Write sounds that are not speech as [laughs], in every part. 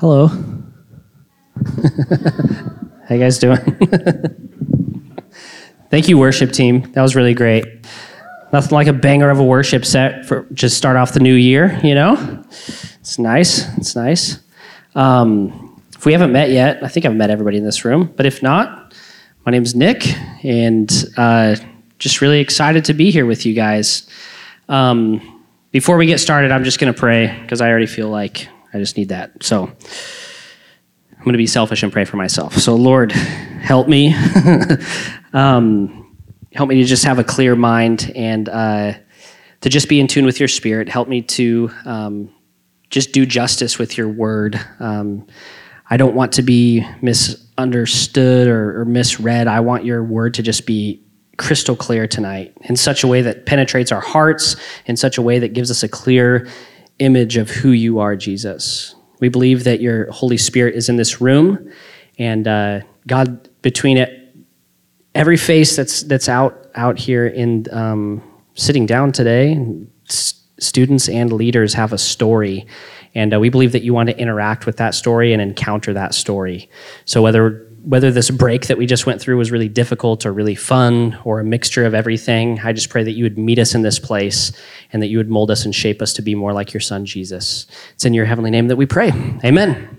Hello. [laughs] How you guys doing? [laughs] Thank you, worship team. That was really great. Nothing like a banger of a worship set for just start off the new year. You know, it's nice. It's nice. Um, if we haven't met yet, I think I've met everybody in this room. But if not, my name's Nick, and uh, just really excited to be here with you guys. Um, before we get started, I'm just going to pray because I already feel like I just need that. So I'm going to be selfish and pray for myself. So, Lord, help me. [laughs] um, help me to just have a clear mind and uh, to just be in tune with your spirit. Help me to um, just do justice with your word. Um, I don't want to be misunderstood or, or misread. I want your word to just be crystal clear tonight in such a way that penetrates our hearts, in such a way that gives us a clear image of who you are, Jesus. We believe that your Holy Spirit is in this room, and uh, God, between it, every face that's that's out out here in um, sitting down today, s- students and leaders have a story, and uh, we believe that you want to interact with that story and encounter that story. So whether whether this break that we just went through was really difficult or really fun or a mixture of everything, I just pray that you would meet us in this place and that you would mold us and shape us to be more like your son, Jesus. It's in your heavenly name that we pray. Amen.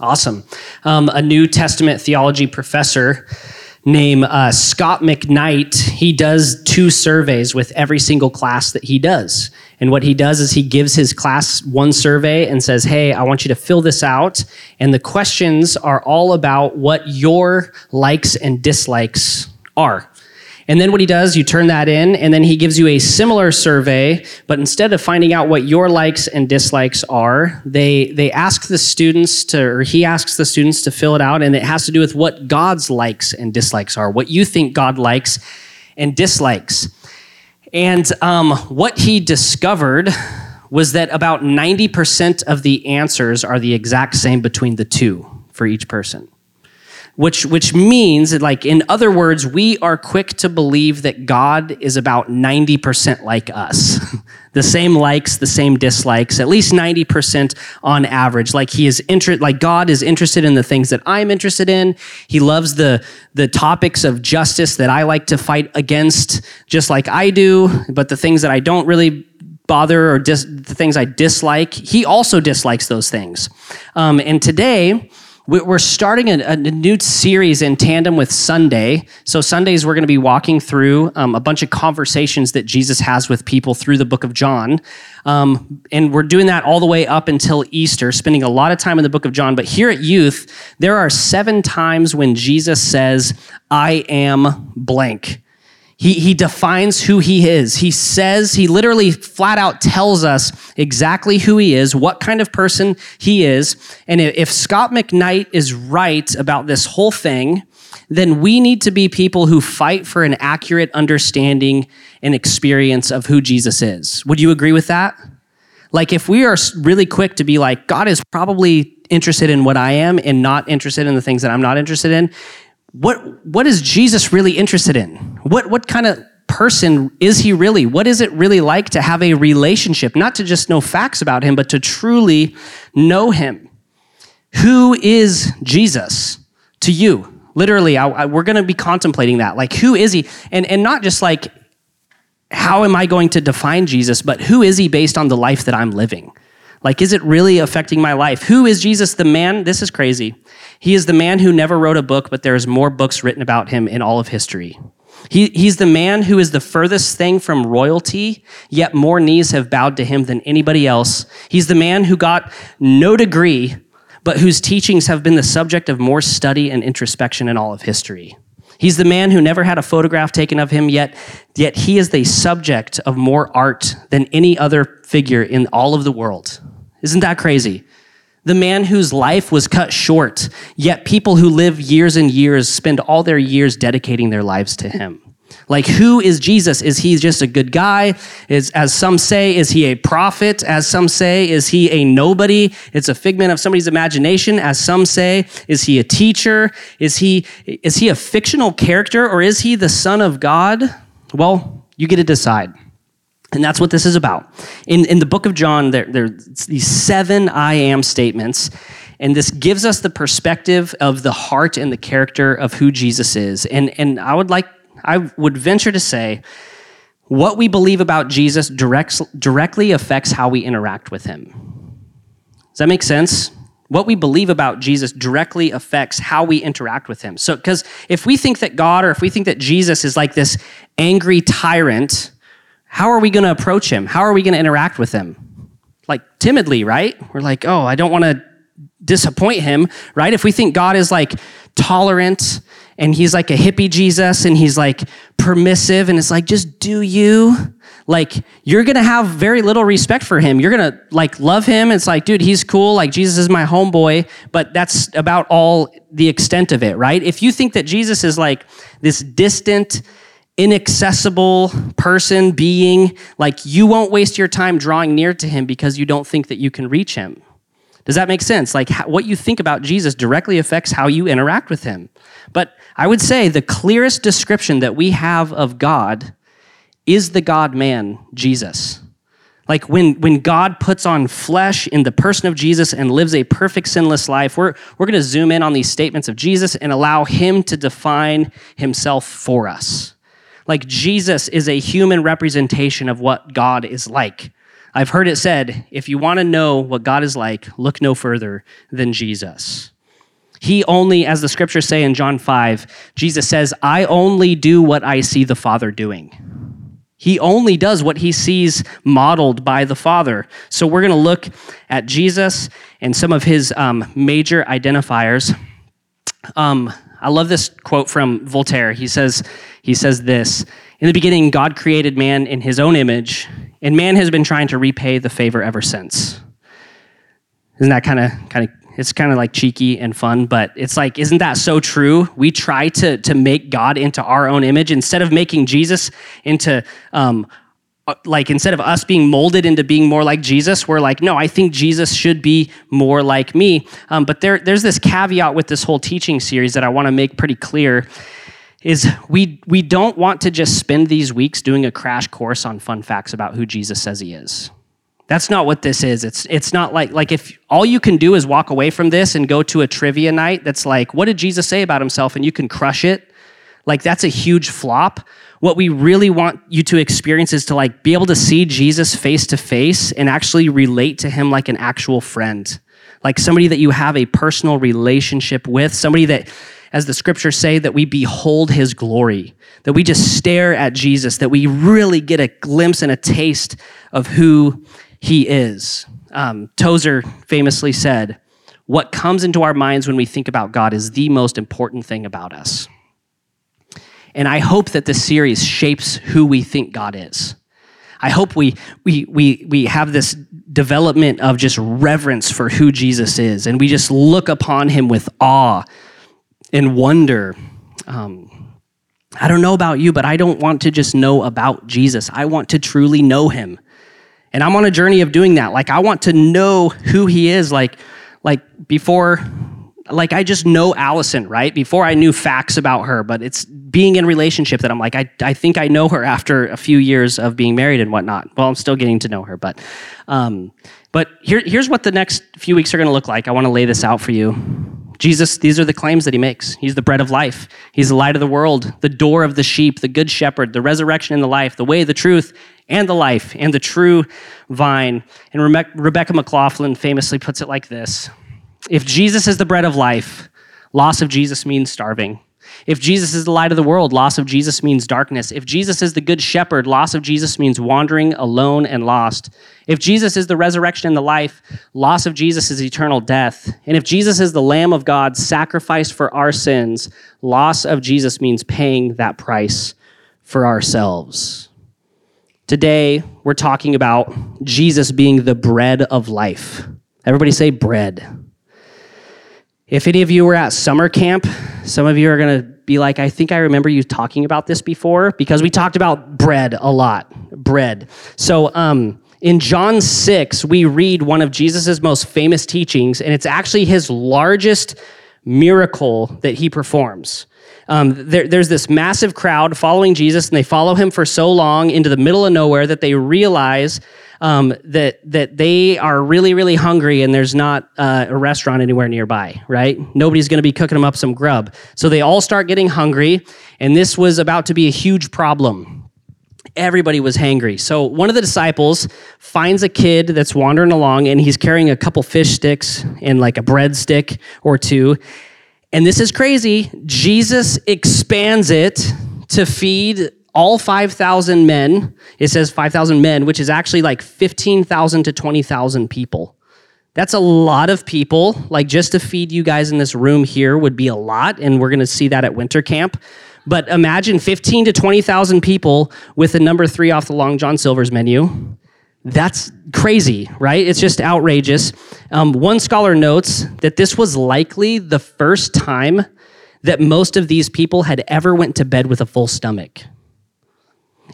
Awesome. Um, a New Testament theology professor named uh, Scot McKnight, he does two surveys with every single class that he does. And what he does is he gives his class one survey and says, Hey, I want you to fill this out. And the questions are all about what your likes and dislikes are. And then what he does, you turn that in, and then he gives you a similar survey, but instead of finding out what your likes and dislikes are, they they ask the students to, or he asks the students to fill it out, and it has to do with what God's likes and dislikes are, what you think God likes and dislikes. And um, what he discovered was that about 90% of the answers are the exact same between the two for each person which which means like in other words we are quick to believe that god is about 90% like us. [laughs] The same likes the same dislikes at least 90% on average. Like he is inter- like god is interested in the things that i'm interested in. He loves the the topics of justice that i like to fight against just like i do. But the things that i don't really bother or dis- the things i dislike he also dislikes those things. Um, and today we're starting a, a, new series in tandem with Sunday. So, Sundays, we're going to be walking through um, a bunch of conversations that Jesus has with people through the book of John. Um, and we're doing that all the way up until Easter, spending a lot of time in the book of John. But here at Youth, there are seven times when Jesus says, I am blank. He, he defines who he is. He says, he literally flat out tells us exactly who he is, what kind of person he is. And if Scot McKnight is right about this whole thing, then we need to be people who fight for an accurate understanding and experience of who Jesus is. Would you agree with that? Like, if we are really quick to be like, God is probably interested in what I am and not interested in the things that I'm not interested in, what what is Jesus really interested in? What what kind of person is he really? What is it really like to have a relationship, not to just know facts about him, but to truly know him? Who is Jesus to you? Literally, I, I, we're going to be contemplating that. Like, who is he? And and not just like how am I going to define Jesus, but who is he based on the life that I'm living? Like, is it really affecting my life? Who is Jesus, the man? This is crazy. He is the man who never wrote a book, but there's more books written about him in all of history. He, he's the man who is the furthest thing from royalty, yet more knees have bowed to him than anybody else. He's the man who got no degree, but whose teachings have been the subject of more study and introspection in all of history. He's the man who never had a photograph taken of him, yet, yet he is the subject of more art than any other figure in all of the world. Isn't that crazy? The man whose life was cut short, yet people who live years and years spend all their years dedicating their lives to him. Like, who is Jesus? Is he just a good guy? Is, as some say, is he a prophet? As some say, is he a nobody? It's a figment of somebody's imagination. As some say, is he a teacher? Is he, is he a fictional character or is he the son of God? Well, you get to decide. And that's what this is about. In, in the book of John, there, there are these seven I am statements. And this gives us the perspective of the heart and the character of who Jesus is. And, and I would like, I would venture to say, what we believe about Jesus directs, directly affects how we interact with him. Does that make sense? What we believe about Jesus directly affects how we interact with him. So, because if we think that God or if we think that Jesus is like this angry tyrant, how are we going to approach him? How are we going to interact with him? Like timidly, right? We're like, oh, I don't want to disappoint him, right? If we think God is like tolerant and he's like a hippie Jesus and he's like permissive and it's like, just do you. Like, you're gonna have very little respect for him. You're gonna like love him. It's like, dude, he's cool. Like, Jesus is my homeboy, but that's about all the extent of it, right? If you think that Jesus is like this distant, inaccessible person, being, like, you won't waste your time drawing near to him because you don't think that you can reach him. Does that make sense? Like, what you think about Jesus directly affects how you interact with him. But I would say the clearest description that we have of God is the God man, Jesus. Like when, when God puts on flesh in the person of Jesus and lives a perfect sinless life, we're, we're going to zoom in on these statements of Jesus and allow him to define himself for us. Like Jesus is a human representation of what God is like. I've heard it said if you want to know what God is like, look no further than Jesus. He only, as the scriptures say in John 5, Jesus says, I only do what I see the Father doing. He only does what he sees modeled by the Father. So we're going to look at Jesus and some of his um, major identifiers. Um, I love this quote from Voltaire. He says, he says this In the beginning, God created man in his own image, and man has been trying to repay the favor ever since. Isn't that kind of kind of it's kind of like cheeky and fun, but it's like, isn't that so true? We try to to make God into our own image instead of making Jesus into um, like instead of us being molded into being more like Jesus, we're like, no, I think Jesus should be more like me. Um, but there, there's this caveat with this whole teaching series that I want to make pretty clear is we we don't want to just spend these weeks doing a crash course on fun facts about who Jesus says he is. That's not what this is. It's it's not like like if all you can do is walk away from this and go to a trivia night that's like what did Jesus say about himself and you can crush it. Like that's a huge flop. What we really want you to experience is to like be able to see Jesus face to face and actually relate to him like an actual friend. Like somebody that you have a personal relationship with, somebody that as the scriptures say, that we behold his glory, that we just stare at Jesus, that we really get a glimpse and a taste of who he is. Um, Tozer famously said, What comes into our minds when we think about God is the most important thing about us. And I hope that this series shapes who we think God is. I hope we, we, we, we have this development of just reverence for who Jesus is, and we just look upon him with awe and wonder. Um, I don't know about you, but I don't want to just know about Jesus. I want to truly know him. And I'm on a journey of doing that. Like I want to know who he is like like before like I just know Allison, right? Before I knew facts about her, but it's being in relationship that I'm like, I, I think I know her after a few years of being married and whatnot. Well, I'm still getting to know her, but um, but here, here's what the next few weeks are going to look like. I want to lay this out for you. Jesus, these are the claims that he makes. He's the bread of life. He's the light of the world, the door of the sheep, the good shepherd, the resurrection and the life, the way, the truth, and the life, and the true vine. And Rebecca McLaughlin famously puts it like this If Jesus is the bread of life, loss of Jesus means starving. If Jesus is the light of the world, loss of Jesus means darkness. If Jesus is the good shepherd, loss of Jesus means wandering alone and lost. If Jesus is the resurrection and the life, loss of Jesus is eternal death. And if Jesus is the Lamb of God sacrificed for our sins, loss of Jesus means paying that price for ourselves. Today, we're talking about Jesus being the bread of life. Everybody say bread. If any of you were at summer camp, some of you are going to be like, I think I remember you talking about this before because we talked about bread a lot. Bread. So, um, in John 6, we read one of Jesus' most famous teachings, and it's actually his largest miracle that he performs. Um, there, there's this massive crowd following Jesus, and they follow him for so long into the middle of nowhere that they realize um, that that they are really really hungry and there's not uh, a restaurant anywhere nearby, right? Nobody's going to be cooking them up some grub, so they all start getting hungry, and this was about to be a huge problem. Everybody was hangry. So one of the disciples finds a kid that's wandering along and he's carrying a couple fish sticks and like a bread stick or two. And this is crazy. Jesus expands it to feed all 5,000 men. It says 5,000 men, which is actually like 15,000 to 20,000 people. That's a lot of people. Like just to feed you guys in this room here would be a lot. And we're going to see that at winter camp. But imagine 15 to 20,000 people with the number three off the Long John Silver's menu. That's crazy, right? It's just outrageous. Um, one scholar notes that this was likely the first time that most of these people had ever went to bed with a full stomach.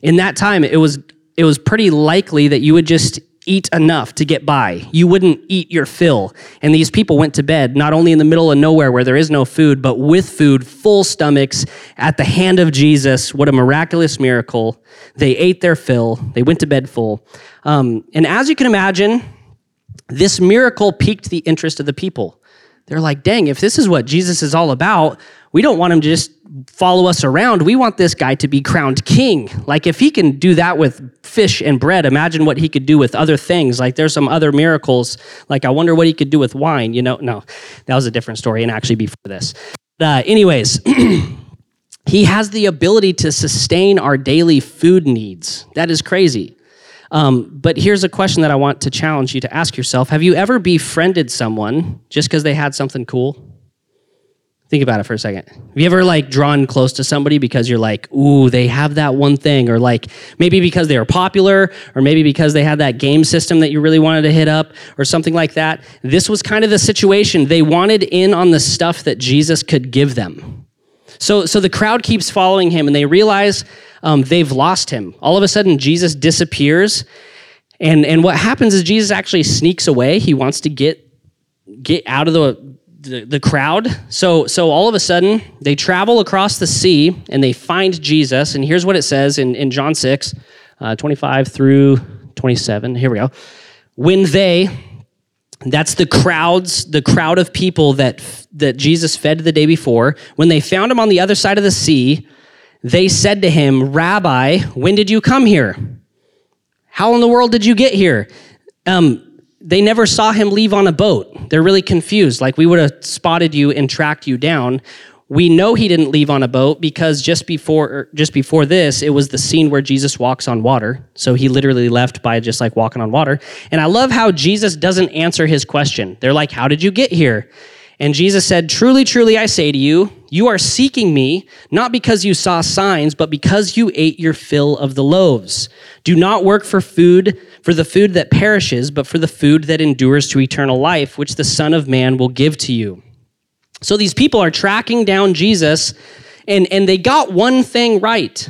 In that time, it was it was pretty likely that you would just eat enough to get by. You wouldn't eat your fill. And these people went to bed not only in the middle of nowhere where there is no food, but with food, full stomachs, at the hand of Jesus. What a miraculous miracle. They ate their fill, they went to bed full. Um, and as you can imagine, this miracle piqued the interest of the people. They're like, dang, if this is what Jesus is all about, we don't want him to just follow us around. We want this guy to be crowned king. Like, if he can do that with fish and bread, imagine what he could do with other things. Like, there's some other miracles. Like, I wonder what he could do with wine. You know, no, that was a different story and actually before this. Uh, anyways, [clears throat] he has the ability to sustain our daily food needs. That is crazy. Um, but here's a question that I want to challenge you to ask yourself Have you ever befriended someone just because they had something cool? Think about it for a second. Have you ever like drawn close to somebody because you're like, ooh, they have that one thing, or like maybe because they were popular, or maybe because they had that game system that you really wanted to hit up, or something like that? This was kind of the situation. They wanted in on the stuff that Jesus could give them. So, so the crowd keeps following him, and they realize um, they've lost him. All of a sudden, Jesus disappears, and and what happens is Jesus actually sneaks away. He wants to get get out of the the, the crowd. So, so all of a sudden, they travel across the sea and they find Jesus. And here's what it says in, in John 6, uh, 25 through 27. Here we go. When they, that's the crowds, the crowd of people that, that Jesus fed the day before, when they found him on the other side of the sea, they said to him, Rabbi, when did you come here? How in the world did you get here? Um, they never saw him leave on a boat. They're really confused. Like we would have spotted you and tracked you down. We know he didn't leave on a boat because just before just before this, it was the scene where Jesus walks on water. So he literally left by just like walking on water. And I love how Jesus doesn't answer his question. They're like, "How did you get here?" And Jesus said, Truly, truly, I say to you, you are seeking me, not because you saw signs, but because you ate your fill of the loaves. Do not work for food, for the food that perishes, but for the food that endures to eternal life, which the Son of Man will give to you. So these people are tracking down Jesus, and, and they got one thing right.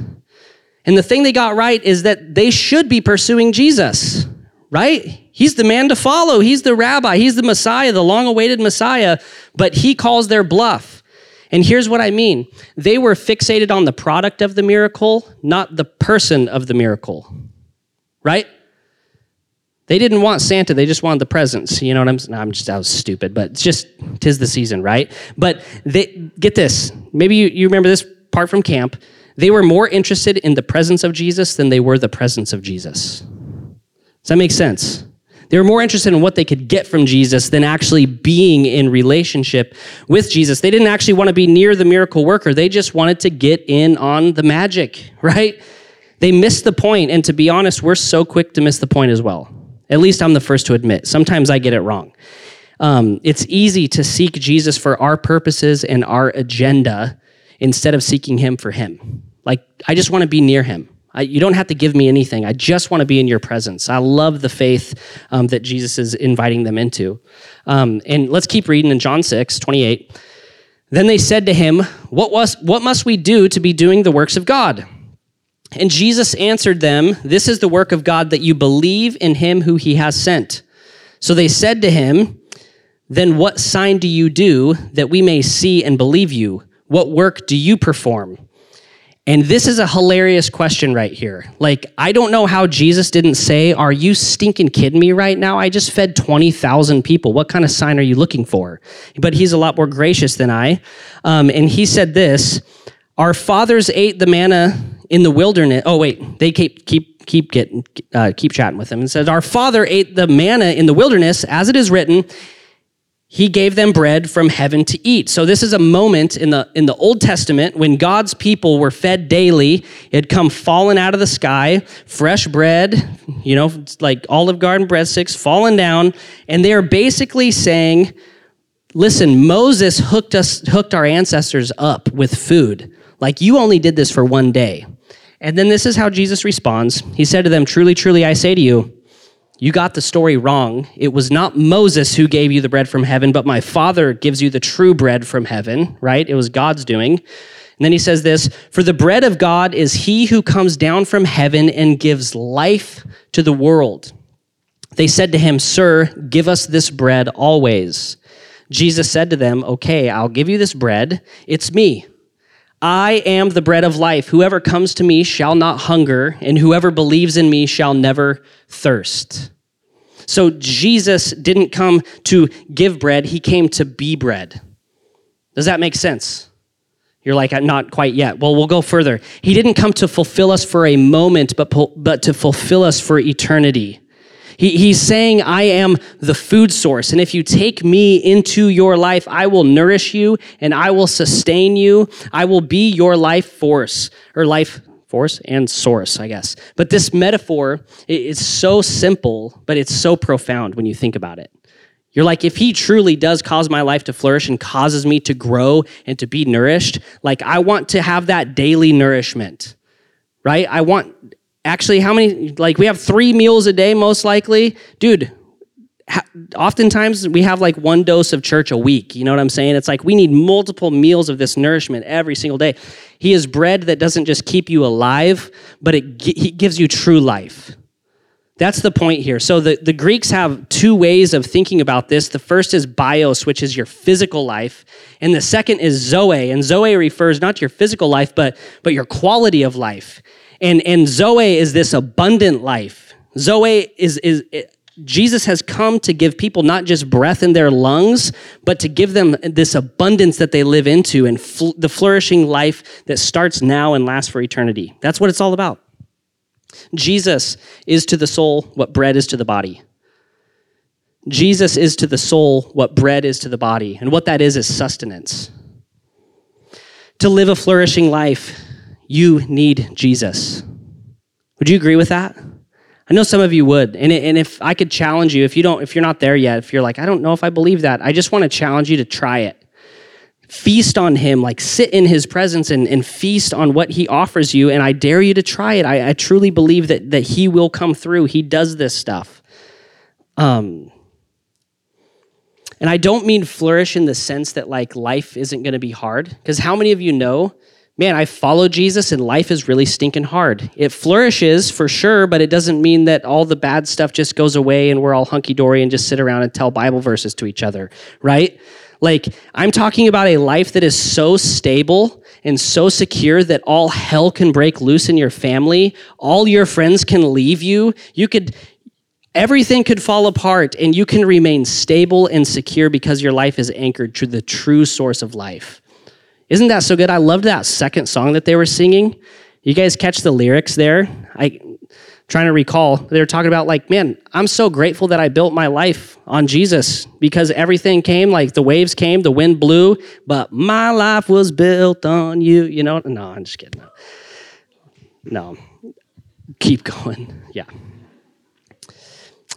And the thing they got right is that they should be pursuing Jesus, right? He's the man to follow. He's the rabbi. He's the Messiah, the long awaited Messiah. But he calls their bluff. And here's what I mean they were fixated on the product of the miracle, not the person of the miracle. Right? They didn't want Santa, they just wanted the presents. You know what I'm saying? No, I'm just, I was stupid, but it's just, tis the season, right? But they, get this. Maybe you, you remember this part from camp. They were more interested in the presents of Jesus than they were the presence of Jesus. Does that make sense? They were more interested in what they could get from Jesus than actually being in relationship with Jesus. They didn't actually want to be near the miracle worker. They just wanted to get in on the magic, [laughs] right? They missed the point, and to be honest, we're so quick to miss the point as well. At least I'm the first to admit. Sometimes I get it wrong. Um, it's easy to seek Jesus for our purposes and our agenda instead of seeking Him for Him. Like, I just want to be near Him. I, you don't have to give me anything. I just want to be in your presence. I love the faith um, that Jesus is inviting them into. Um, and let's keep reading in John 6, 28. Then they said to him, what, was, what must we do to be doing the works of God? And Jesus answered them, This is the work of God that you believe in him who he has sent. So they said to him, Then what sign do you do that we may see and believe you? What work do you perform? And this is a hilarious question right here. Like, I don't know how Jesus didn't say, Are you stinking kidding me right now? I just fed 20,000 people. What kind of sign are you looking for? But he's a lot more gracious than I. Um, and he said this Our fathers ate the manna in the wilderness. Oh, wait, they keep, keep, keep, getting, uh, keep chatting with him and said, Our father ate the manna in the wilderness, as it is written he gave them bread from heaven to eat. So this is a moment in the in the Old Testament when God's people were fed daily. It had come falling out of the sky, fresh bread, you know, like Olive Garden breadsticks falling down, and they are basically saying, "Listen, Moses hooked us hooked our ancestors up with food. Like you only did this for one day." And then this is how Jesus responds. He said to them, "Truly, truly I say to you, you got the story wrong. It was not Moses who gave you the bread from heaven, but my Father gives you the true bread from heaven, right? It was God's doing. And then he says this For the bread of God is he who comes down from heaven and gives life to the world. They said to him, Sir, give us this bread always. Jesus said to them, Okay, I'll give you this bread. It's me. I am the bread of life. Whoever comes to me shall not hunger, and whoever believes in me shall never thirst. So Jesus didn't come to give bread, he came to be bread. Does that make sense? You're like, uh, not quite yet. Well, we'll go further. He didn't come to fulfill us for a moment, but, but to fulfill us for eternity. He, he's saying, I am the food source. And if you take me into your life, I will nourish you and I will sustain you. I will be your life force or life force and source, I guess. But this metaphor is so simple, but it's so profound when you think about it. You're like, if he truly does cause my life to flourish and causes me to grow and to be nourished, like I want to have that daily nourishment, right? I want actually how many like we have three meals a day most likely. Dude oftentimes we have like one dose of church a week you know what i'm saying? It's like we need multiple meals of this nourishment every single day. He is bread that doesn't just keep you alive but it he gives you true life. That's the point here. So the, the greeks have two ways of thinking about this. The first is bios which is your physical life and the second is zoe. And zoe refers not to your physical life but but your quality of life and, and Zoe is this abundant life. Zoe is, is it, Jesus has come to give people not just breath in their lungs, but to give them this abundance that they live into and fl- the flourishing life that starts now and lasts for eternity. That's what it's all about. Jesus is to the soul what bread is to the body. Jesus is to the soul what bread is to the body. And what that is is sustenance. To live a flourishing life, you need Jesus. Would you agree with that? I know some of you would. And, and if I could challenge you, if you don't, if you're not there yet, if you're like, I don't know if I believe that, I just want to challenge you to try it. Feast on him, like sit in his presence and, and feast on what he offers you. And I dare you to try it. I, I truly believe that, that he will come through. He does this stuff. Um, and I don't mean flourish in the sense that like life isn't going to be hard. Because how many of you know man, I follow Jesus and life is really stinking hard. It flourishes for sure, but it doesn't mean that all the bad stuff just goes away and we're all hunky dory and just sit around and tell Bible verses to each other, right? Like, I'm talking about a life that is so stable and so secure that all hell can break loose in your family. All your friends can leave you. You could, everything could fall apart and you can remain stable and secure because your life is anchored to the true source of life. Isn't that so good? I loved that second song that they were singing. You guys catch the lyrics there? I trying to recall. They were talking about like, man, I'm so grateful that I built my life on Jesus because everything came, like the waves came, the wind blew, but my life was built on you. You know? No, I'm just kidding. No. Keep going. [laughs] Yeah.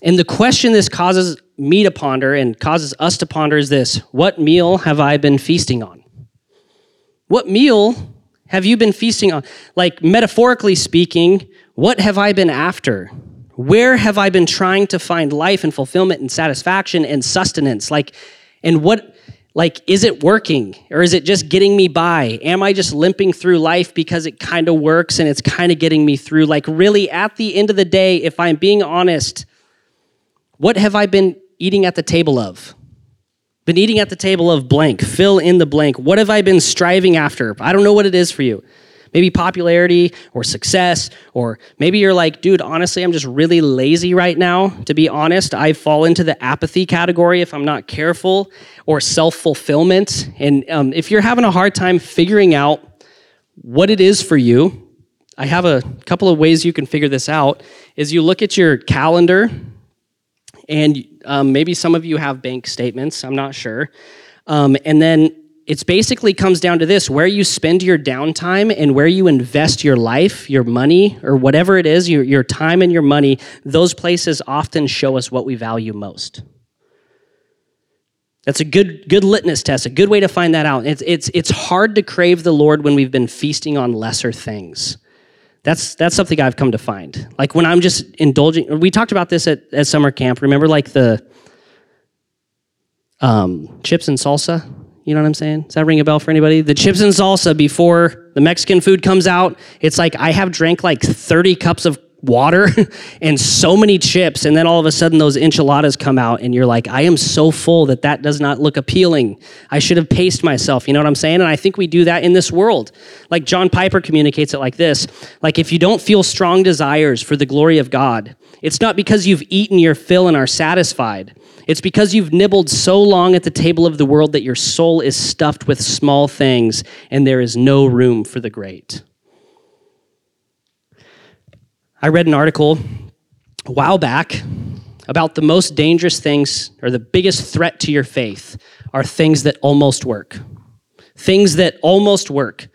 And the question this causes me to ponder and causes us to ponder is this What meal have I been feasting on? What meal have you been feasting on? Like, metaphorically speaking, what have I been after? Where have I been trying to find life and fulfillment and satisfaction and sustenance? Like, and what, like, is it working or is it just getting me by? Am I just limping through life because it kind of works and it's kind of getting me through? Like, really, at the end of the day, if I'm being honest, what have I been eating at the table of? Been eating at the table of blank, fill in the blank. What have I been striving after? I don't know what it is for you. maybe popularity or success, or maybe you're like, dude, honestly, I'm just really lazy right now. To be honest, I fall into the apathy category if I'm not careful, or self fulfillment. And um, if you're having a hard time figuring out what it is for you, I have a couple of ways you can figure this out. Is you look at your calendar, and um, maybe some of you have bank statements. I'm not sure. Um, and then it's basically comes down to this where you spend your downtime and where you invest your life, your money, or whatever it is, your, your time and your money, those places often show us what we value most. That's a good, good litmus test, a good way to find that out. It's, it's, it's hard to crave the Lord when we've been feasting on lesser things. That's, that's something I've come to find. Like when I'm just indulging, we talked about this at, at summer camp. Remember, like the um, chips and salsa? You know what I'm saying? Does that ring a bell for anybody? The chips and salsa before the Mexican food comes out, it's like I have drank like 30 cups of water [laughs] and so many chips and then all of a sudden those enchiladas come out and you're like i am so full that that does not look appealing. I should have paced myself. You know what i'm saying? And i think we do that in this world. Like john piper communicates it like this like if you don't feel strong desires for the glory of god it's not because you've eaten your fill and are satisfied. It's because you've nibbled so long at the table of the world that your soul is stuffed with small things and there is no room for the great I read an article a while back about the most dangerous things or the biggest threat to your faith are things that almost work. Things that almost work.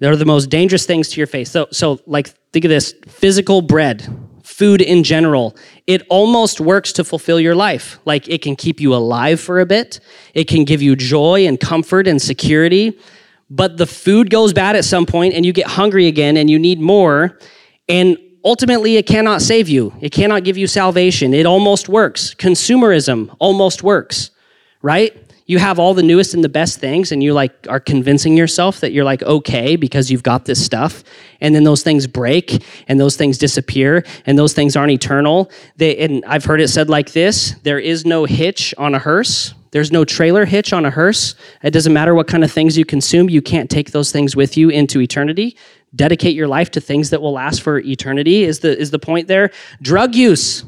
They're the most dangerous things to your faith. So, so like, think of this physical bread, food in general. It almost works to fulfill your life. Like, it can keep you alive for a bit, it can give you joy and comfort and security. But the food goes bad at some point, and you get hungry again, and you need more. And ultimately it cannot save you. It cannot give you salvation. It almost works. Consumerism almost works, right? You have all the newest and the best things and you like are convincing yourself that you're like okay because you've got this stuff and then those things break and those things disappear and those things aren't eternal. They and I've heard it said like this, there is no hitch on a hearse. There's no trailer hitch on a hearse. It doesn't matter what kind of things you consume, you can't take those things with you into eternity. Dedicate your life to things that will last for eternity is the is the point there. Drug use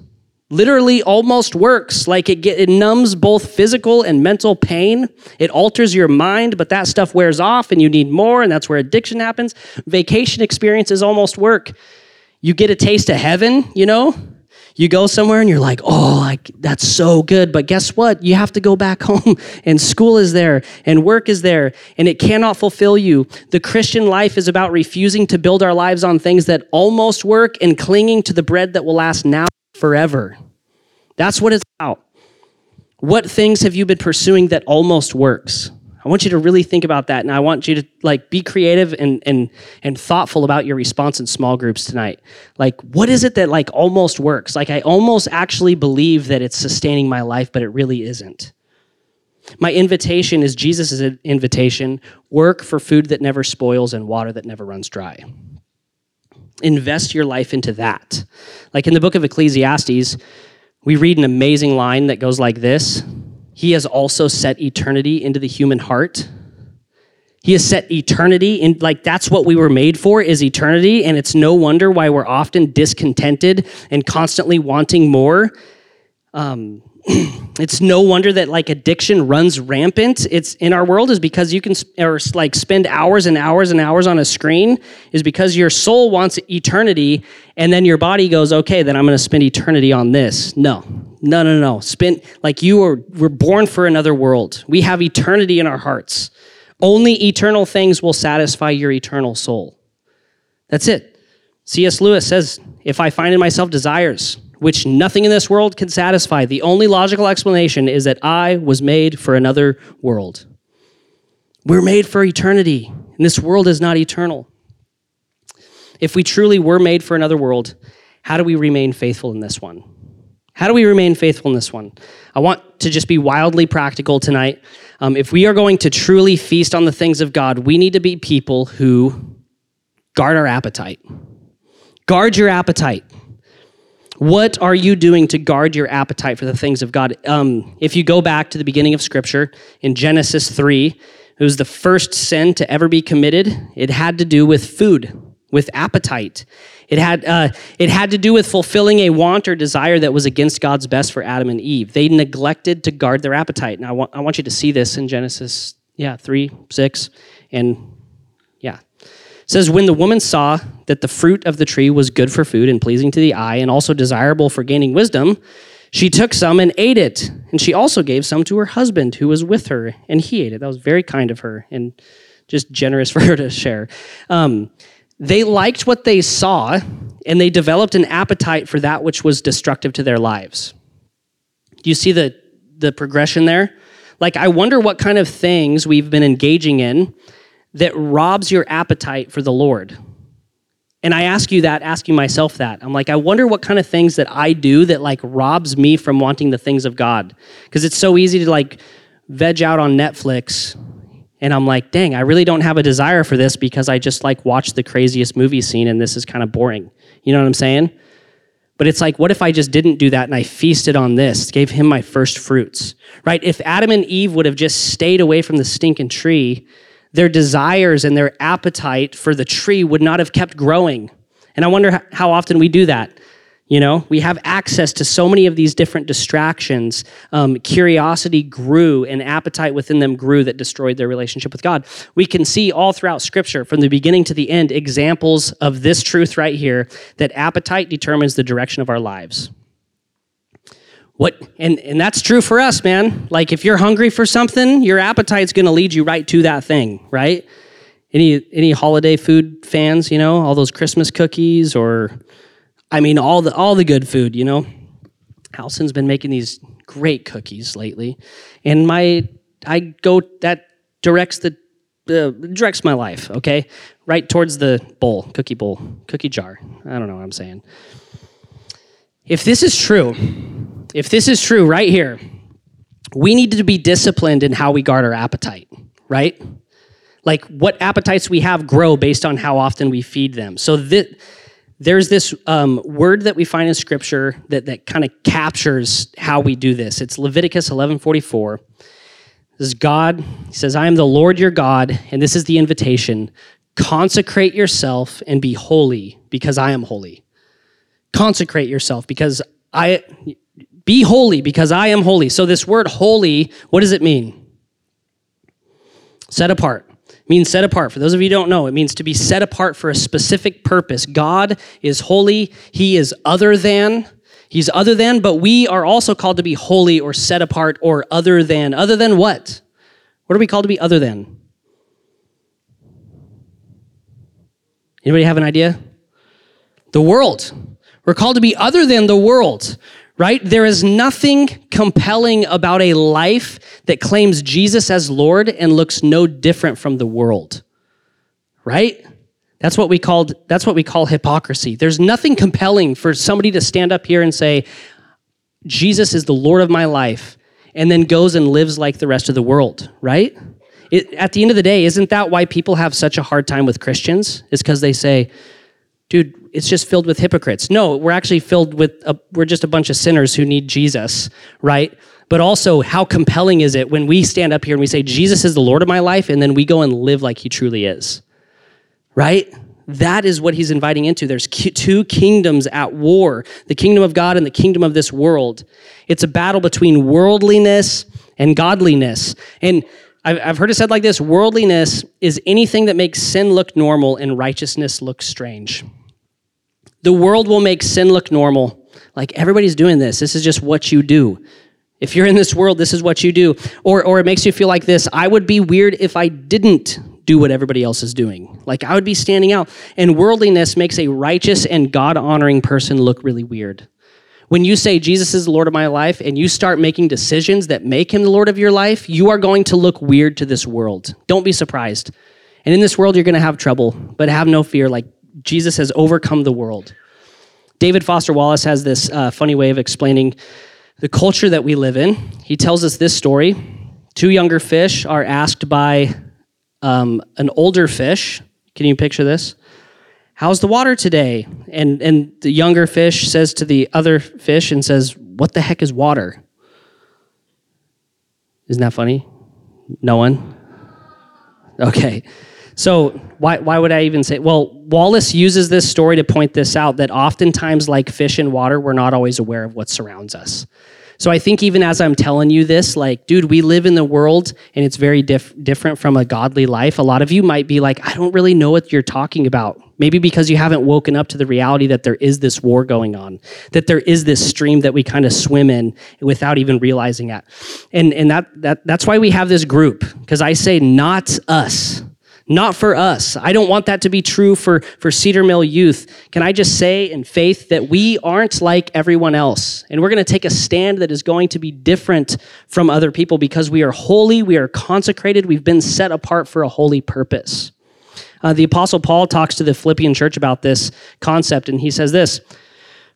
literally almost works. Like it get, it numbs both physical and mental pain. It alters your mind but that stuff wears off and you need more and that's where addiction happens. Vacation experiences almost work. You get a taste of heaven you know you go somewhere and you're like, oh, like that's so good. But guess what? You have to go back [laughs] home and school is there and work is there and it cannot fulfill you. The Christian life is about refusing to build our lives on things that almost work and clinging to the bread that will last now forever. That's what it's about. What things have you been pursuing that almost works? I want you to really think about that, and I want you to like be creative and and and thoughtful about your response in small groups tonight. Like, what is it that like almost works? Like, I almost actually believe that it's sustaining my life, but it really isn't. My invitation is Jesus' invitation: work for food that never spoils and water that never runs dry. Invest your life into that. Like in the book of Ecclesiastes, we read an amazing line that goes like this he has also set eternity into the human heart. He has set eternity in like that's what we were made for is eternity and it's no wonder why we're often discontented and constantly wanting more. Um, [clears throat] it's no wonder that like addiction runs rampant. It's in our world is because you can or like spend hours and hours and hours on a screen is because your soul wants eternity and then your body goes, "Okay, then I'm going to spend eternity on this." No. No, no, no. Spend like you are we're born for another world. We have eternity in our hearts. Only eternal things will satisfy your eternal soul. That's it. C.S. Lewis says, "If I find in myself desires which nothing in this world can satisfy. The only logical explanation is that I was made for another world. We're made for eternity, and this world is not eternal. If we truly were made for another world, how do we remain faithful in this one? How do we remain faithful in this one? I want to just be wildly practical tonight. Um, if we are going to truly feast on the things of God, we need to be people who guard our appetite. Guard your appetite. What are you doing to guard your appetite for the things of God? Um, if you go back to the beginning of Scripture in Genesis 3, It was the first sin to ever be committed. It had to do with food, with appetite. It had, uh, it had to do with fulfilling a want or desire that was against God's best for Adam and Eve. They neglected to guard their appetite. And I want, I want you to see this in Genesis, yeah, 3, 6, and. Says, When the woman saw that the fruit of the tree was good for food and pleasing to the eye and also desirable for gaining wisdom, she took some and ate it. And she also gave some to her husband who was with her, and he ate it. That was very kind of her and just generous [laughs] for her to share. Um, they liked what they saw, and they developed an appetite for that which was destructive to their lives. Do you see the, the progression there? Like, I wonder what kind of things we've been engaging in that robs your appetite for the Lord. And I ask you that, asking myself that. I'm like, I wonder what kind of things that I do that like robs me from wanting the things of God. Because it's so easy to like veg out on Netflix. And I'm like, dang, I really don't have a desire for this because I just like watched the craziest movie scene and this is kind of boring. You know what I'm saying? But it's like, what if I just didn't do that and I feasted on this, gave him my first fruits, right? If Adam and Eve would have just stayed away from the stinking tree, their desires and their appetite for the tree would not have kept growing. And I wonder how often we do that. You know, we have access to so many of these different distractions. Um, curiosity grew and appetite within them grew that destroyed their relationship with God. We can see all throughout Scripture, from the beginning to the end, examples of this truth right here that appetite determines the direction of our lives what and and that's true for us man. Like if you're hungry for something your appetite's going to lead you right to that thing right? Any any holiday food fans you know all those christmas cookies or i mean all the all the good food you know? Allison's been making these great cookies lately and my i go that directs the uh, directs my life okay? Right towards the bowl cookie bowl cookie jar. I don't know what i'm saying. If this is true if this is true right here, we need to be disciplined in how we guard our appetite, right? Like what appetites we have grow based on how often we feed them. So that there's this um, word that we find in scripture that, that kind of captures how we do this. It's Leviticus 11:44. This is God. He says, I am the Lord your God, and this is the invitation. Consecrate yourself and be holy because I am holy. Consecrate yourself because I be holy because I am holy. So, this word holy, what does it mean? Set apart. It means set apart. For those of you who don't know, it means to be set apart for a specific purpose. God is holy, He is other than. He's other than, but we are also called to be holy or set apart or other than. Other than what? What are we called to be other than? Anybody have an idea? The world. We're called to be other than the world right? There is nothing compelling about a life that claims Jesus as Lord and looks no different from the world, right? That's what we called that's what we call hypocrisy. There's nothing compelling for somebody to stand up here and say Jesus is the Lord of my life and then goes and lives like the rest of the world, right? It, at the end of the day, isn't that why people have such a hard time with Christians? Is because they say, dude, it's just filled with hypocrites. No, we're actually filled with, a, we're just a bunch of sinners who need Jesus, right? But also, how compelling is it when we stand up here and we say, Jesus is the Lord of my life, and then we go and live like he truly is, right? That is what he's inviting into. There's two kingdoms at war the kingdom of God and the kingdom of this world. It's a battle between worldliness and godliness. And I've heard it said like this worldliness is anything that makes sin look normal and righteousness look strange. The world will make sin look normal. Like everybody's doing this. This is just what you do. If you're in this world, this is what you do. Or, or it makes you feel like this I would be weird if I didn't do what everybody else is doing. Like I would be standing out. And worldliness makes a righteous and God honoring person look really weird. When you say Jesus is the Lord of my life and you start making decisions that make him the Lord of your life, you are going to look weird to this world. Don't be surprised. And in this world, you're going to have trouble, but have no fear. Like Jesus has overcome the world. David Foster Wallace has this uh, funny way of explaining the culture that we live in. He tells us this story. Two younger fish are asked by um, an older fish. Can you picture this? How's the water today? And, and the younger fish says to the other fish and says, What the heck is water? Isn't that funny? No one? Okay. So why, why would I even say? Well, Wallace uses this story to point this out that oftentimes, like fish in water, we're not always aware of what surrounds us. So I think even as I'm telling you this, like, dude, we live in the world and it's very diff- different from a godly life. A lot of you might be like, I don't really know what you're talking about. Maybe because you haven't woken up to the reality that there is this war going on, that there is this stream that we kind of swim in without even realizing that. And, and that, that, that's why we have this group, because I say, not us not for us. I don't want that to be true for, for Cedar Mill youth. Can I just say in faith that we aren't like everyone else? And we're going to take a stand that is going to be different from other people because we are holy, we are consecrated, we've been set apart for a holy purpose. Uh, the Apostle Paul talks to the Philippian church about this concept, and he says this.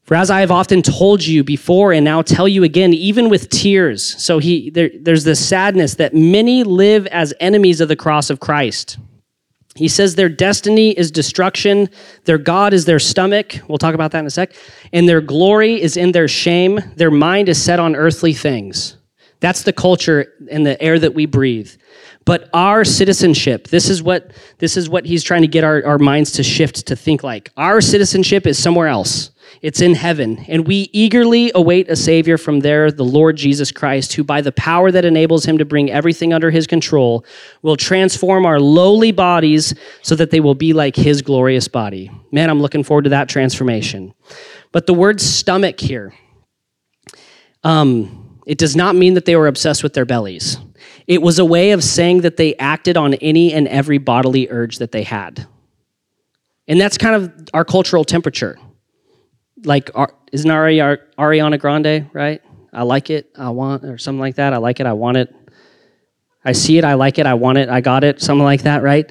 For as I have often told you before and now tell you again, even with tears. So he there, there's this sadness that many live as enemies of the cross of Christ. He says their destiny is destruction, their God is their stomach. We'll talk about that in a sec. And their glory is in their shame. Their mind is set on earthly things. That's the culture and the air that we breathe. But our citizenship, this is what this is what he's trying to get our, our minds to shift to think like. Our citizenship is somewhere else. It's in heaven, and we eagerly await a Savior from there, the Lord Jesus Christ, who, by the power that enables him to bring everything under his control, will transform our lowly bodies so that they will be like his glorious body. Man, I'm looking forward to that transformation. But the word stomach here, um, it does not mean that they were obsessed with their bellies. It was a way of saying that they acted on any and every bodily urge that they had. And that's kind of our cultural temperature like isn't Ari, Ariana Grande, right? I like it, I want, or something like that. I like it, I want it. I see it, I like it, I want it, I got it, something like that, right?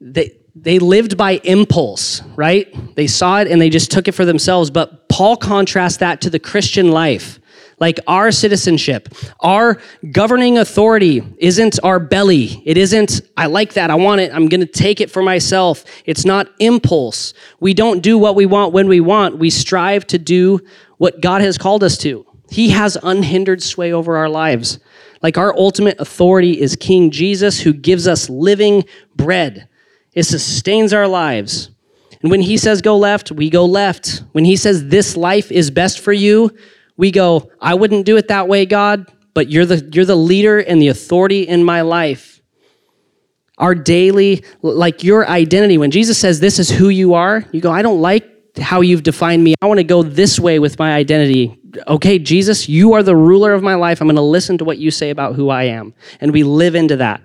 They they lived by impulse, right? They saw it and they just took it for themselves. But Paul contrasts that to the Christian life. Like our citizenship, our governing authority isn't our belly. It isn't, I like that, I want it, I'm gonna take it for myself. It's not impulse. We don't do what we want when we want. We strive to do what God has called us to. He has unhindered sway over our lives. Like our ultimate authority is King Jesus, who gives us living bread. It sustains our lives. And when he says go left, we go left. When he says this life is best for you, we go, I wouldn't do it that way, God, but you're the, you're the leader and the authority in my life. Our daily, like your identity, when Jesus says, This is who you are, you go, I don't like how you've defined me. I want to go this way with my identity. Okay, Jesus, you are the ruler of my life. I'm going to listen to what you say about who I am. And we live into that.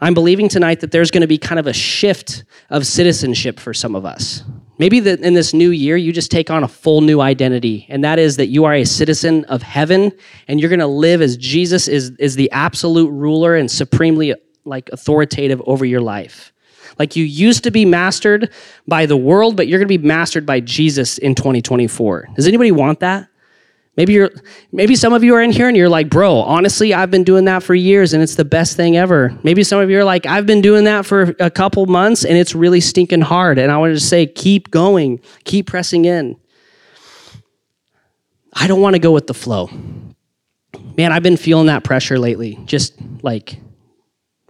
I'm believing tonight that there's going to be kind of a shift of citizenship for some of us. Maybe that in this new year, you just take on a full new identity, and that is that you are a citizen of heaven, and you're going to live as Jesus is, is the absolute ruler and supremely like authoritative over your life. Like you used to be mastered by the world, but you're going to be mastered by Jesus in 2024. Does anybody want that? Maybe you're maybe some of you are in here and you're like, "Bro, honestly, I've been doing that for years and it's the best thing ever." Maybe some of you are like, "I've been doing that for a couple months and it's really stinking hard." And I want to say, keep going. Keep pressing in. I don't want to go with the flow. Man, I've been feeling that pressure lately. Just like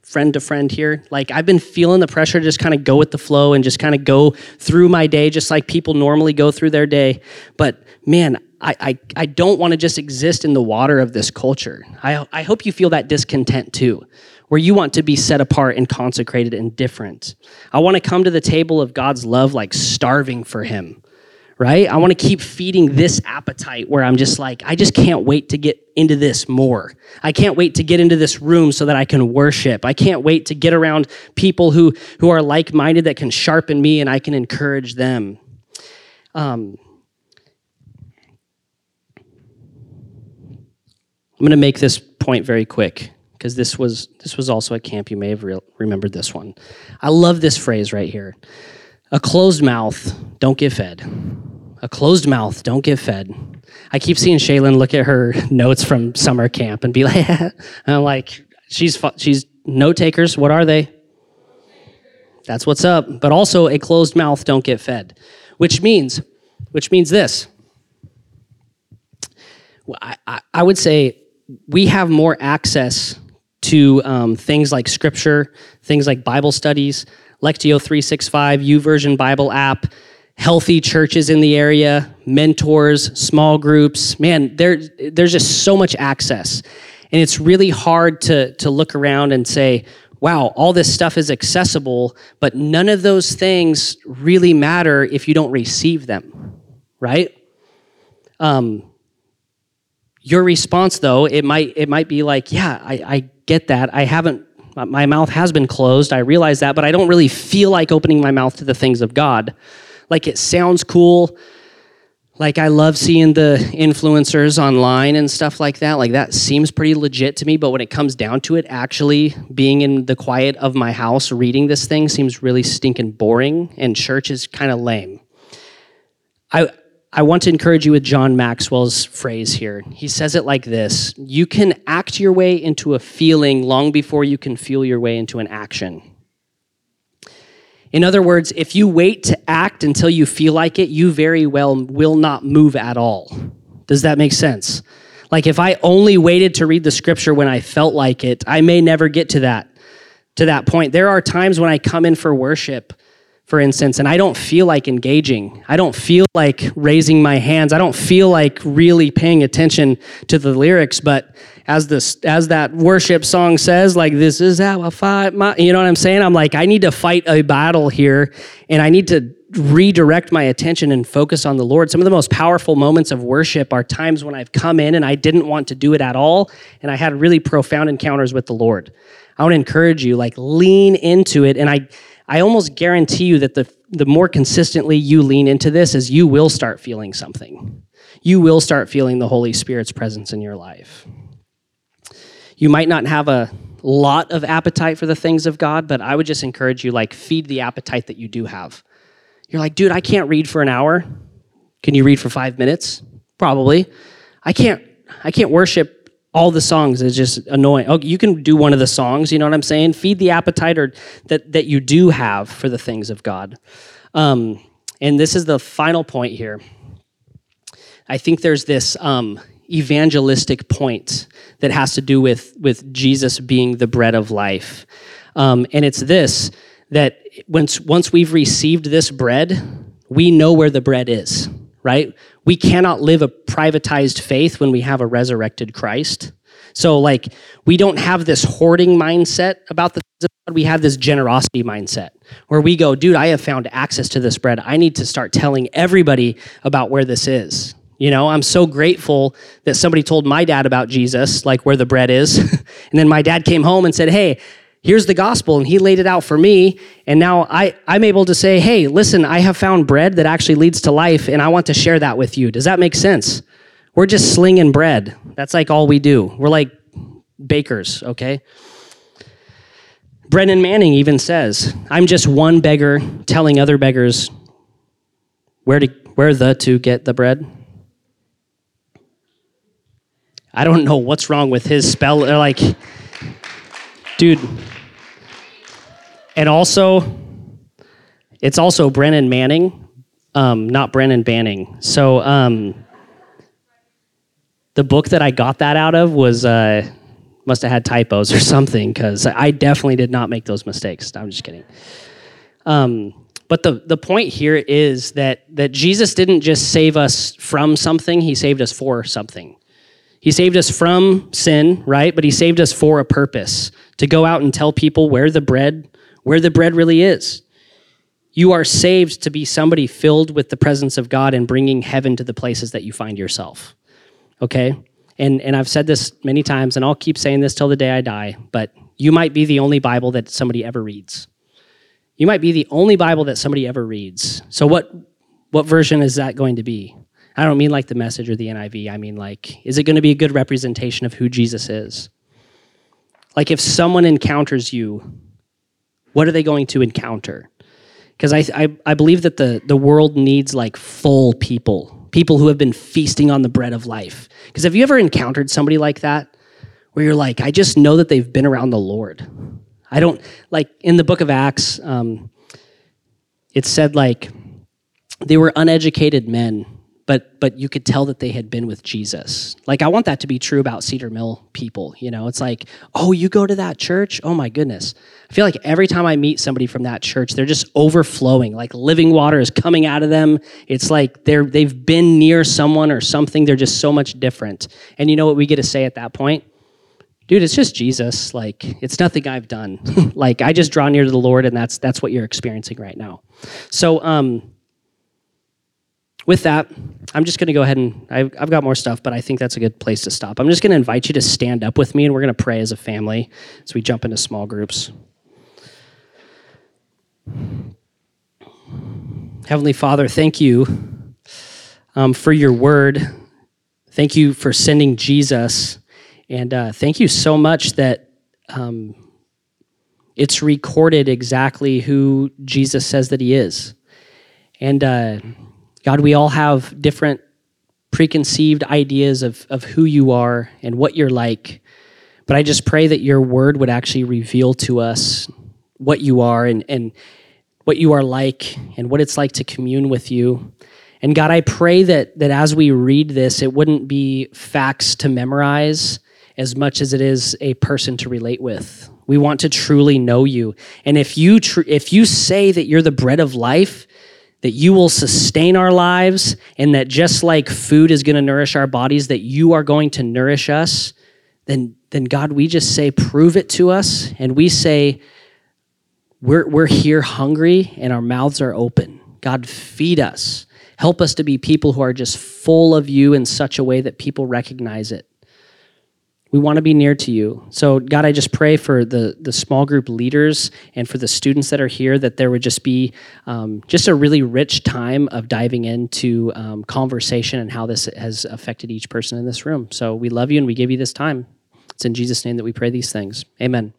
friend to friend here. Like I've been feeling the pressure to just kind of go with the flow and just kind of go through my day just like people normally go through their day. But man, I, I, I don't want to just exist in the water of this culture. I, I hope you feel that discontent too, where you want to be set apart and consecrated and different. I want to come to the table of God's love like starving for Him, right? I want to keep feeding this appetite where I'm just like, I just can't wait to get into this more. I can't wait to get into this room so that I can worship. I can't wait to get around people who, who are like minded that can sharpen me and I can encourage them. Um, I'm going to make this point very quick because this was this was also at camp. You may have re- remembered this one. I love this phrase right here. A closed mouth don't get fed. A closed mouth don't get fed. I keep seeing Shaylin look at her [laughs] notes from summer camp and be like, [laughs] I'm like, she's she's note takers. What are they? That's what's up. But also, a closed mouth don't get fed, which means, which means this. I, I, I would say we have more access to um, things like scripture, things like Bible studies, Lectio 365, YouVersion Bible app, healthy churches in the area, mentors, small groups. Man, there, there's just so much access. And it's really hard to, to look around and say, wow, all this stuff is accessible, but none of those things really matter if you don't receive them, right? Um, your response, though, it might it might be like, yeah, I, I get that. I haven't my mouth has been closed. I realize that, but I don't really feel like opening my mouth to the things of God. Like it sounds cool. Like I love seeing the influencers online and stuff like that. Like that seems pretty legit to me, but when it comes down to it, actually being in the quiet of my house reading this thing seems really stinking boring and church is kind of lame. I I want to encourage you with John Maxwell's phrase here. He says it like this You can act your way into a feeling long before you can feel your way into an action. In other words, if you wait to act until you feel like it, you very well will not move at all. Does that make sense? Like if I only waited to read the scripture when I felt like it, I may never get to that to that point. There are times when I come in for worship for instance, and I don't feel like engaging. I don't feel like raising my hands. I don't feel like really paying attention to the lyrics. But as this, as that worship song says, like this is how I fight my, you know what I'm saying? I'm like, I need to fight a battle here, and I need to redirect my attention and focus on the Lord. Some of the most powerful moments of worship are times when I've come in and I didn't want to do it at all, and I had really profound encounters with the Lord. I want to encourage you, like lean into it, and I I almost guarantee you that the, the more consistently you lean into this, is you will start feeling something. You will start feeling the Holy Spirit's presence in your life. You might not have a lot of appetite for the things of God, but I would just encourage you, like, feed the appetite that you do have. You're like, dude, I can't read for an hour. Can you read for five minutes? Probably. I can't, I can't worship all the songs is just annoying. Oh, you can do one of the songs, you know what I'm saying? Feed the appetite or that, that you do have for the things of God. Um, and this is the final point here. I think there's this um, evangelistic point that has to do with, with Jesus being the bread of life. Um, and it's this that once, once we've received this bread, we know where the bread is right? We cannot live a privatized faith when we have a resurrected Christ. So, like, we don't have this hoarding mindset about the bread, we have this generosity mindset where we go, dude, I have found access to this bread. I need to start telling everybody about where this is. You know, I'm so grateful that somebody told my dad about Jesus, like where the bread is. [laughs] and then my dad came home and said, Hey, here's the gospel and he laid it out for me and now I, i'm able to say hey listen i have found bread that actually leads to life and i want to share that with you. Does that make sense? We're just slinging bread. That's like all we do. We're like bakers okay? Brendan manning even says i'm just one beggar telling other beggars where to where the to get the bread. I don't know what's wrong with his spell They're like dude and also, it's also Brennan Manning, um, not Brennan Banning. So um, the book that I got that out of was uh, must have had typos or [laughs] something because I definitely did not make those mistakes. I'm just kidding. Um, but the, the point here is that, that Jesus didn't just save us from something, he saved us for something. He saved us from sin, right? But he saved us for a purpose to go out and tell people where the bread where the bread really is. You are saved to be somebody filled with the presence of God and bringing heaven to the places that you find yourself. Okay? And, and I've said this many times, and I'll keep saying this till the day I die, but you might be the only Bible that somebody ever reads. You might be the only Bible that somebody ever reads. So, what, what version is that going to be? I don't mean like the message or the NIV. I mean, like, is it going to be a good representation of who Jesus is? Like, if someone encounters you what are they going to encounter? Because I, I, I believe that the, the world needs like full people, people who have been feasting on the bread of life. Because have you ever encountered somebody like that where you're like, I just know that they've been around the Lord? I don't, like in the book of Acts, um, it said like they were uneducated men, but but you could tell that they had been with Jesus. Like I want that to be true about Cedar Mill people, you know. It's like, "Oh, you go to that church? Oh my goodness." I feel like every time I meet somebody from that church, they're just overflowing. Like living water is coming out of them. It's like they're they've been near someone or something. They're just so much different. And you know what we get to say at that point? Dude, it's just Jesus. Like it's nothing I've done. [laughs] like I just draw near to the Lord and that's that's what you're experiencing right now. So um with that, I'm just going to go ahead and I've, I've, got more stuff, but I think that's a good place to stop. I'm just going to invite you to stand up with me and we're going to pray as a family as we jump into small groups. Heavenly Father, thank you um, for your word. Thank you for sending Jesus. And uh, thank you so much that um, it's recorded exactly who Jesus says that he is. And uh, God, we all have different preconceived ideas of, of who you are and what you're like. But I just pray that your word would actually reveal to us what you are and, and what you are like and what it's like to commune with you. And God, I pray that, that as we read this, it wouldn't be facts to memorize as much as it is a person to relate with. We want to truly know you. And if you, tr- if you say that you're the bread of life, that you will sustain our lives, and that just like food is going to nourish our bodies, that you are going to nourish us, then, then God, we just say, prove it to us. And we say, we're, we're here hungry and our mouths are open. God, feed us. Help us to be people who are just full of you in such a way that people recognize it. We want to be near to you. So, God, I just pray for the, the small group leaders and for the students that are here that there would just be um, just a really rich time of diving into um, conversation and how this has affected each person in this room. So, we love you and we give you this time. It's in Jesus' name that we pray these things. Amen.